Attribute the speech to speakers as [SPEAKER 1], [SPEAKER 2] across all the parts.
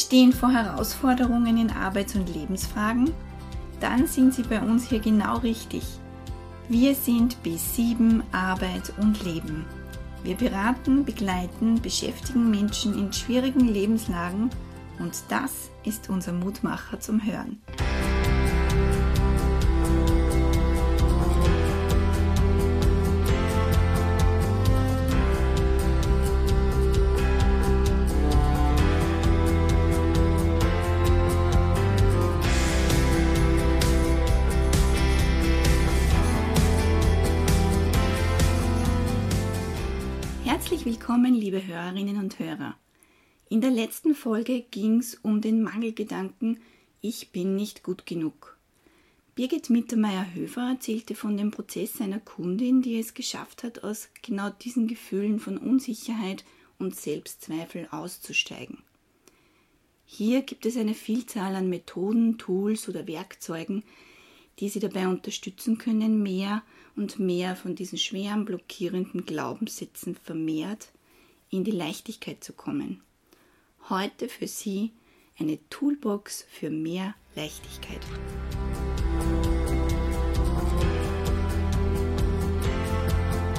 [SPEAKER 1] stehen vor Herausforderungen in Arbeits- und Lebensfragen? Dann sind Sie bei uns hier genau richtig. Wir sind B7 Arbeit und Leben. Wir beraten, begleiten, beschäftigen Menschen in schwierigen Lebenslagen und das ist unser Mutmacher zum Hören. Liebe Hörerinnen und Hörer. In der letzten Folge ging es um den Mangelgedanken Ich bin nicht gut genug. Birgit Mittermeier-Höfer erzählte von dem Prozess einer Kundin, die es geschafft hat, aus genau diesen Gefühlen von Unsicherheit und Selbstzweifel auszusteigen. Hier gibt es eine Vielzahl an Methoden, Tools oder Werkzeugen, die Sie dabei unterstützen können, mehr und mehr von diesen schweren blockierenden Glaubenssätzen vermehrt in die Leichtigkeit zu kommen. Heute für Sie eine Toolbox für mehr Leichtigkeit.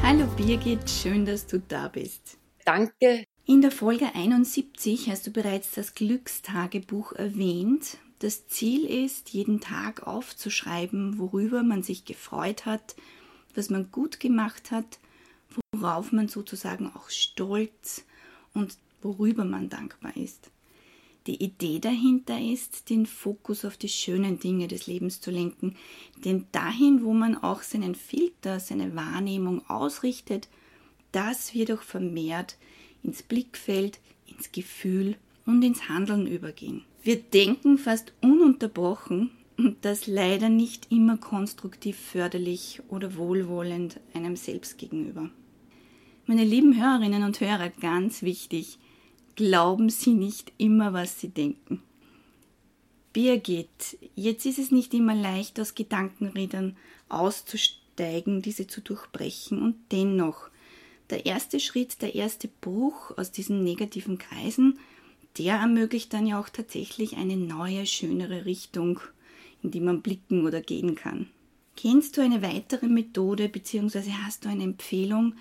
[SPEAKER 1] Hallo Birgit, schön, dass du da bist.
[SPEAKER 2] Danke.
[SPEAKER 1] In der Folge 71 hast du bereits das Glückstagebuch erwähnt. Das Ziel ist, jeden Tag aufzuschreiben, worüber man sich gefreut hat, was man gut gemacht hat, worauf man sozusagen auch stolz und worüber man dankbar ist. Die Idee dahinter ist, den Fokus auf die schönen Dinge des Lebens zu lenken, denn dahin, wo man auch seinen Filter, seine Wahrnehmung ausrichtet, das wird auch vermehrt ins Blickfeld, ins Gefühl und ins Handeln übergehen. Wir denken fast ununterbrochen und das leider nicht immer konstruktiv förderlich oder wohlwollend einem selbst gegenüber. Meine lieben Hörerinnen und Hörer, ganz wichtig, glauben Sie nicht immer, was Sie denken. Birgit, jetzt ist es nicht immer leicht, aus Gedankenrädern auszusteigen, diese zu durchbrechen und dennoch, der erste Schritt, der erste Bruch aus diesen negativen Kreisen, der ermöglicht dann ja auch tatsächlich eine neue, schönere Richtung in die man blicken oder gehen kann. Kennst du eine weitere Methode bzw. hast du eine Empfehlung,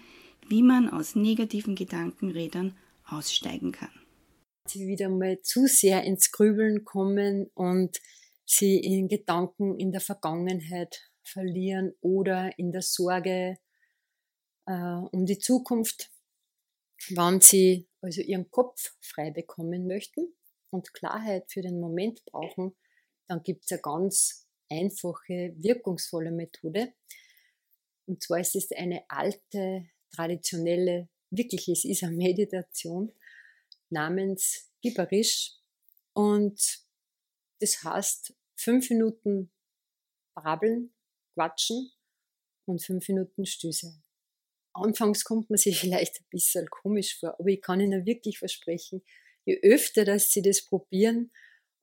[SPEAKER 1] wie man aus negativen Gedankenrädern aussteigen kann?
[SPEAKER 2] Sie wieder mal zu sehr ins Grübeln kommen und sie in Gedanken in der Vergangenheit verlieren oder in der Sorge äh, um die Zukunft, wann sie also ihren Kopf frei bekommen möchten und Klarheit für den Moment brauchen, dann gibt es eine ganz einfache, wirkungsvolle Methode. Und zwar ist es eine alte, traditionelle, wirklich, es ist eine Meditation namens Gibberisch. Und das heißt, fünf Minuten brabbeln, quatschen und fünf Minuten sein. Anfangs kommt man sich vielleicht ein bisschen komisch vor, aber ich kann Ihnen wirklich versprechen, je öfter, dass Sie das probieren,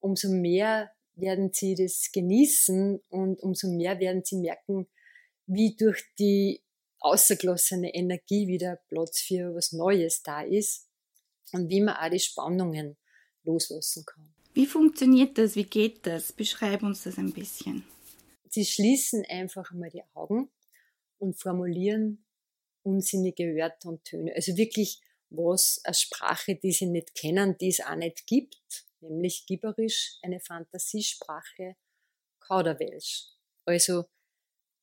[SPEAKER 2] umso mehr werden sie das genießen und umso mehr werden sie merken, wie durch die außergelassene Energie wieder Platz für was Neues da ist und wie man auch die Spannungen loslassen kann.
[SPEAKER 1] Wie funktioniert das? Wie geht das? Beschreib uns das ein bisschen.
[SPEAKER 2] Sie schließen einfach einmal die Augen und formulieren unsinnige Wörter und Töne. Also wirklich was, eine Sprache, die sie nicht kennen, die es auch nicht gibt nämlich Gibberisch, eine Fantasiesprache, Kauderwelsch. Also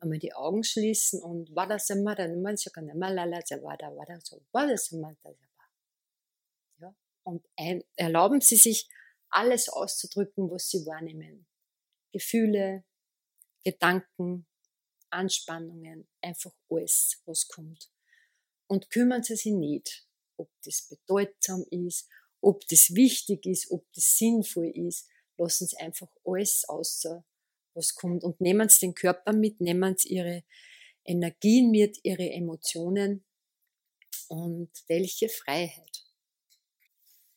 [SPEAKER 2] einmal die Augen schließen und ja, und ein, erlauben Sie sich alles auszudrücken, was Sie wahrnehmen. Gefühle, Gedanken, Anspannungen, einfach alles, was kommt. Und kümmern Sie sich nicht, ob das bedeutsam ist, ob das wichtig ist, ob das sinnvoll ist. Lassen Sie einfach alles außer, was kommt und nehmen Sie den Körper mit, nehmen Sie Ihre Energien mit, Ihre Emotionen und welche Freiheit.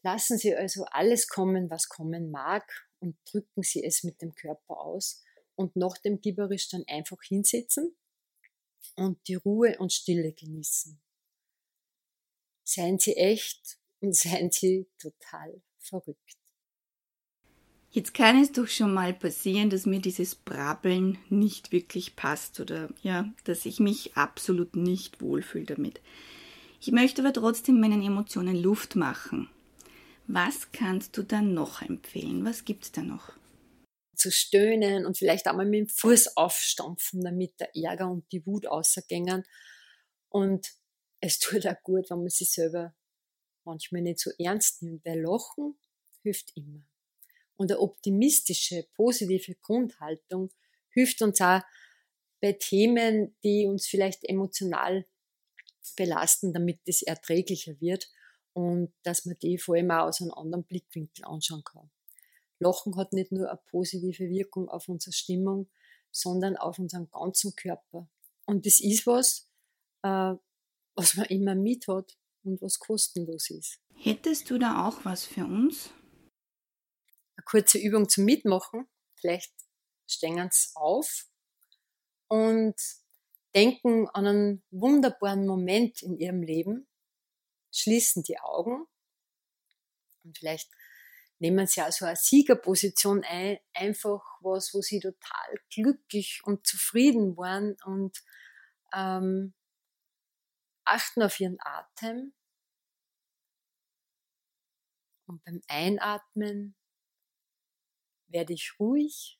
[SPEAKER 2] Lassen Sie also alles kommen, was kommen mag und drücken Sie es mit dem Körper aus und nach dem Gibberisch dann einfach hinsetzen und die Ruhe und Stille genießen. Seien Sie echt und seien Sie total verrückt.
[SPEAKER 1] Jetzt kann es doch schon mal passieren, dass mir dieses Brabbeln nicht wirklich passt oder ja, dass ich mich absolut nicht wohlfühle damit. Ich möchte aber trotzdem meinen Emotionen Luft machen. Was kannst du da noch empfehlen? Was gibt es da noch?
[SPEAKER 2] Zu stöhnen und vielleicht auch mal mit dem Fuß aufstampfen, damit der Ärger und die Wut außergängen. Und es tut auch gut, wenn man sich selber manchmal nicht so ernst nimmt, weil Lachen hilft immer. Und eine optimistische, positive Grundhaltung hilft uns auch bei Themen, die uns vielleicht emotional belasten, damit es erträglicher wird und dass man die vor allem auch aus einem anderen Blickwinkel anschauen kann. Lachen hat nicht nur eine positive Wirkung auf unsere Stimmung, sondern auf unseren ganzen Körper. Und das ist was, äh, was man immer mit hat und was kostenlos ist.
[SPEAKER 1] Hättest du da auch was für uns?
[SPEAKER 2] Eine kurze Übung zum Mitmachen. Vielleicht stehen sie auf und denken an einen wunderbaren Moment in ihrem Leben, schließen die Augen und vielleicht nehmen sie also eine Siegerposition ein, einfach was, wo sie total glücklich und zufrieden waren und ähm, achten auf ihren Atem. Und beim Einatmen werde ich ruhig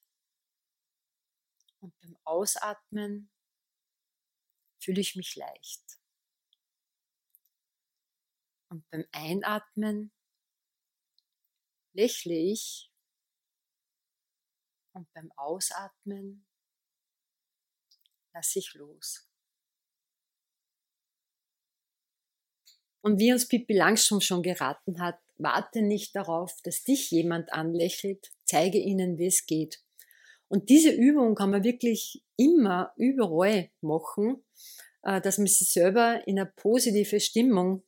[SPEAKER 2] und beim Ausatmen fühle ich mich leicht. Und beim Einatmen lächle ich und beim Ausatmen lasse ich los. Und wie uns Pippi Langstrumpf schon geraten hat, warte nicht darauf, dass dich jemand anlächelt, zeige ihnen, wie es geht. Und diese Übung kann man wirklich immer überall machen, äh, dass man sich selber in eine positive Stimmung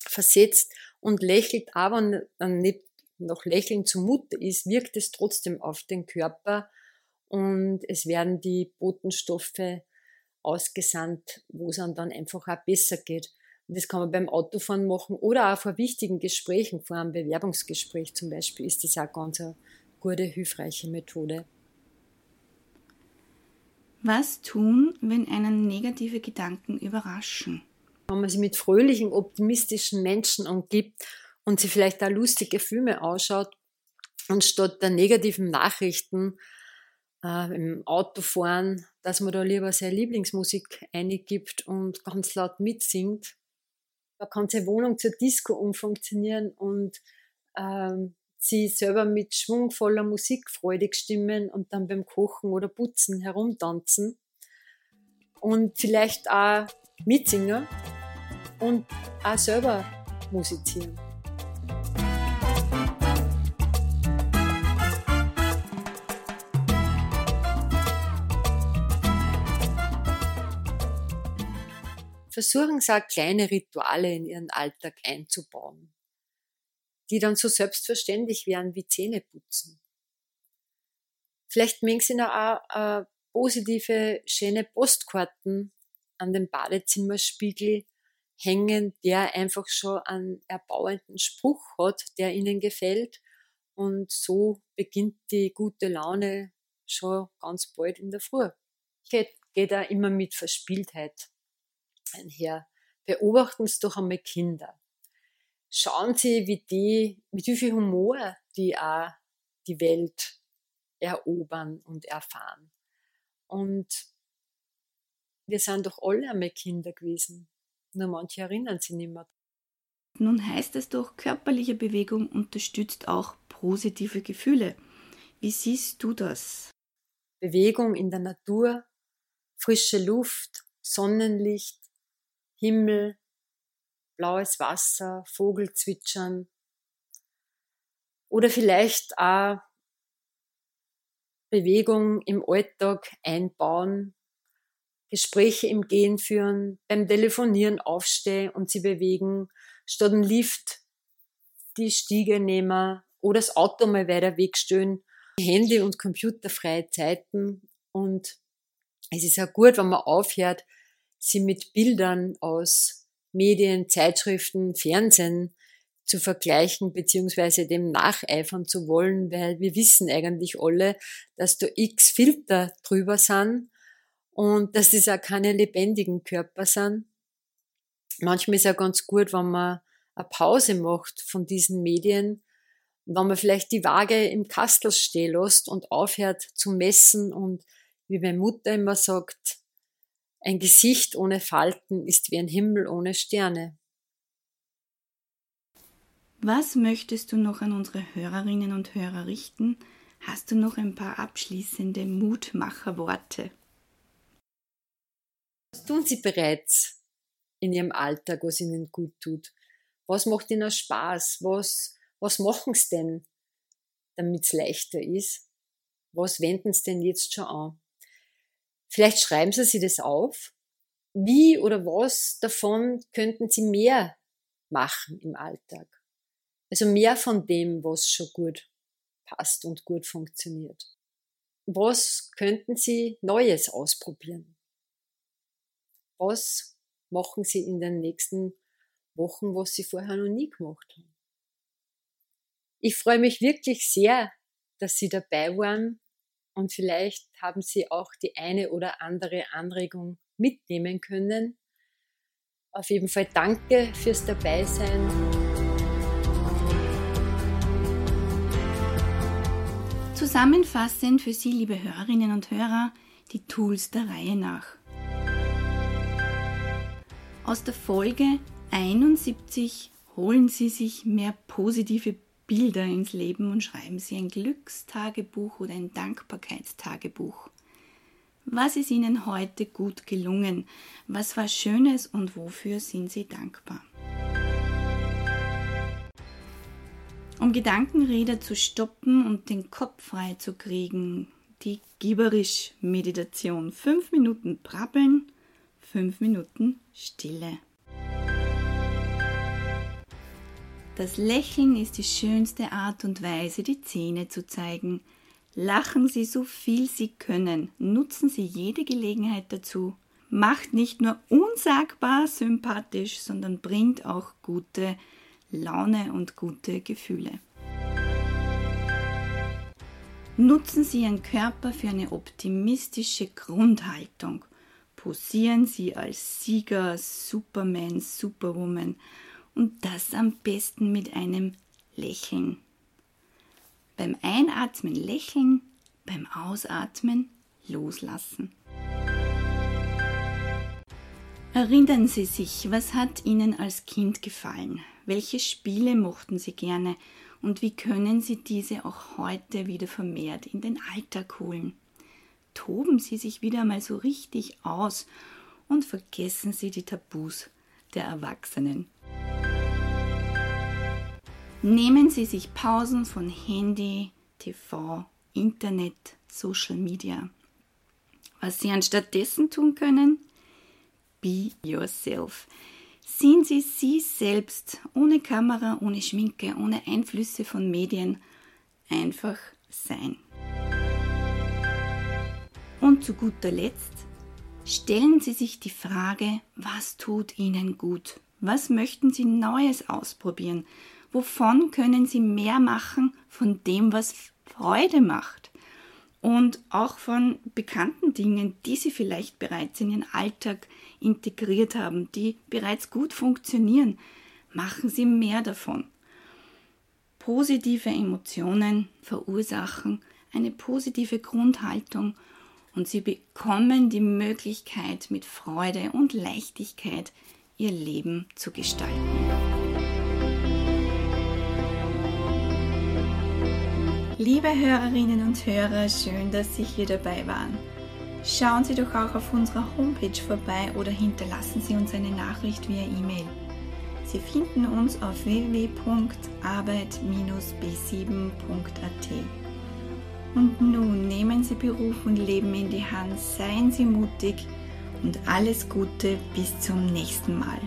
[SPEAKER 2] versetzt und lächelt, aber nicht noch Lächeln zumute ist, wirkt es trotzdem auf den Körper und es werden die Botenstoffe ausgesandt, wo es dann einfach auch besser geht. Das kann man beim Autofahren machen oder auch vor wichtigen Gesprächen, vor einem Bewerbungsgespräch zum Beispiel, ist das auch ganz eine gute, hilfreiche Methode.
[SPEAKER 1] Was tun, wenn einen negative Gedanken überraschen?
[SPEAKER 2] Wenn man sich mit fröhlichen, optimistischen Menschen umgibt und sie vielleicht da lustige Filme ausschaut und statt der negativen Nachrichten äh, im Autofahren, dass man da lieber seine Lieblingsmusik eingibt und ganz laut mitsingt. Da kann seine Wohnung zur Disco umfunktionieren und ähm, sie selber mit schwungvoller Musik freudig stimmen und dann beim Kochen oder Putzen herumtanzen und vielleicht auch mitsingen und auch selber musizieren. Versuchen Sie auch kleine Rituale in Ihren Alltag einzubauen die dann so selbstverständlich wären wie Zähneputzen. Vielleicht mögen Sie noch auch äh, positive, schöne Postkarten an den Badezimmerspiegel hängen, der einfach schon einen erbauenden Spruch hat, der Ihnen gefällt. Und so beginnt die gute Laune schon ganz bald in der Früh. Geht, geht da immer mit Verspieltheit einher. Beobachten Sie doch einmal Kinder schauen Sie, wie die, mit wie viel Humor die auch die Welt erobern und erfahren. Und wir sind doch alle einmal Kinder gewesen. Nur manche erinnern sich nicht mehr.
[SPEAKER 1] Nun heißt es doch, körperliche Bewegung unterstützt auch positive Gefühle. Wie siehst du das?
[SPEAKER 2] Bewegung in der Natur, frische Luft, Sonnenlicht, Himmel, blaues Wasser, Vogelzwitschern oder vielleicht auch Bewegung im Alltag einbauen, Gespräche im Gehen führen, beim Telefonieren aufstehen und sie bewegen, statt ein Lift die Stiege nehmen oder das Auto mal weiter wegstellen, Handy- und computerfreie Zeiten. Und es ist auch gut, wenn man aufhört, sie mit Bildern aus Medien, Zeitschriften, Fernsehen zu vergleichen beziehungsweise dem nacheifern zu wollen, weil wir wissen eigentlich alle, dass da x Filter drüber sind und dass das auch keine lebendigen Körper sind. Manchmal ist ja ganz gut, wenn man eine Pause macht von diesen Medien, wenn man vielleicht die Waage im Kastel stehen lässt und aufhört zu messen und wie meine Mutter immer sagt, ein Gesicht ohne Falten ist wie ein Himmel ohne Sterne.
[SPEAKER 1] Was möchtest du noch an unsere Hörerinnen und Hörer richten? Hast du noch ein paar abschließende Mutmacherworte?
[SPEAKER 2] Was tun Sie bereits in Ihrem Alltag, was Ihnen gut tut? Was macht Ihnen Spaß? Was, was machen Sie denn, damit es leichter ist? Was wenden Sie denn jetzt schon an? Vielleicht schreiben Sie sich das auf. Wie oder was davon könnten Sie mehr machen im Alltag? Also mehr von dem, was schon gut passt und gut funktioniert. Was könnten Sie Neues ausprobieren? Was machen Sie in den nächsten Wochen, was Sie vorher noch nie gemacht haben? Ich freue mich wirklich sehr, dass Sie dabei waren und vielleicht haben Sie auch die eine oder andere Anregung mitnehmen können. Auf jeden Fall danke fürs Dabeisein.
[SPEAKER 1] Zusammenfassend für Sie, liebe Hörerinnen und Hörer, die Tools der Reihe nach. Aus der Folge 71 holen Sie sich mehr positive Bilder ins Leben und schreiben Sie ein Glückstagebuch oder ein Dankbarkeitstagebuch. Was ist Ihnen heute gut gelungen? Was war Schönes und wofür sind Sie dankbar? Um Gedankenräder zu stoppen und den Kopf frei zu kriegen, die Gibberisch-Meditation. Fünf Minuten brabbeln, fünf Minuten Stille. Das Lächeln ist die schönste Art und Weise, die Zähne zu zeigen. Lachen Sie so viel Sie können, nutzen Sie jede Gelegenheit dazu. Macht nicht nur unsagbar sympathisch, sondern bringt auch gute Laune und gute Gefühle. Nutzen Sie Ihren Körper für eine optimistische Grundhaltung. Posieren Sie als Sieger, Superman, Superwoman und das am besten mit einem Lächeln. Beim Einatmen lächeln, beim Ausatmen loslassen. Erinnern Sie sich, was hat Ihnen als Kind gefallen? Welche Spiele mochten Sie gerne? Und wie können Sie diese auch heute wieder vermehrt in den Alltag holen? Toben Sie sich wieder mal so richtig aus und vergessen Sie die Tabus der Erwachsenen. Nehmen Sie sich Pausen von Handy, TV, Internet, Social Media. Was Sie anstattdessen tun können? Be yourself. Seien Sie Sie selbst, ohne Kamera, ohne Schminke, ohne Einflüsse von Medien. Einfach sein. Und zu guter Letzt, stellen Sie sich die Frage, was tut Ihnen gut? Was möchten Sie Neues ausprobieren? Wovon können Sie mehr machen von dem, was Freude macht? und auch von bekannten Dingen, die sie vielleicht bereits in ihren Alltag integriert haben, die bereits gut funktionieren. Machen Sie mehr davon. Positive Emotionen verursachen eine positive Grundhaltung und Sie bekommen die Möglichkeit, mit Freude und Leichtigkeit Ihr Leben zu gestalten. Liebe Hörerinnen und Hörer, schön, dass Sie hier dabei waren. Schauen Sie doch auch auf unserer Homepage vorbei oder hinterlassen Sie uns eine Nachricht via E-Mail. Sie finden uns auf www.arbeit-b7.at. Und nun nehmen Sie Beruf und Leben in die Hand, seien Sie mutig und alles Gute bis zum nächsten Mal.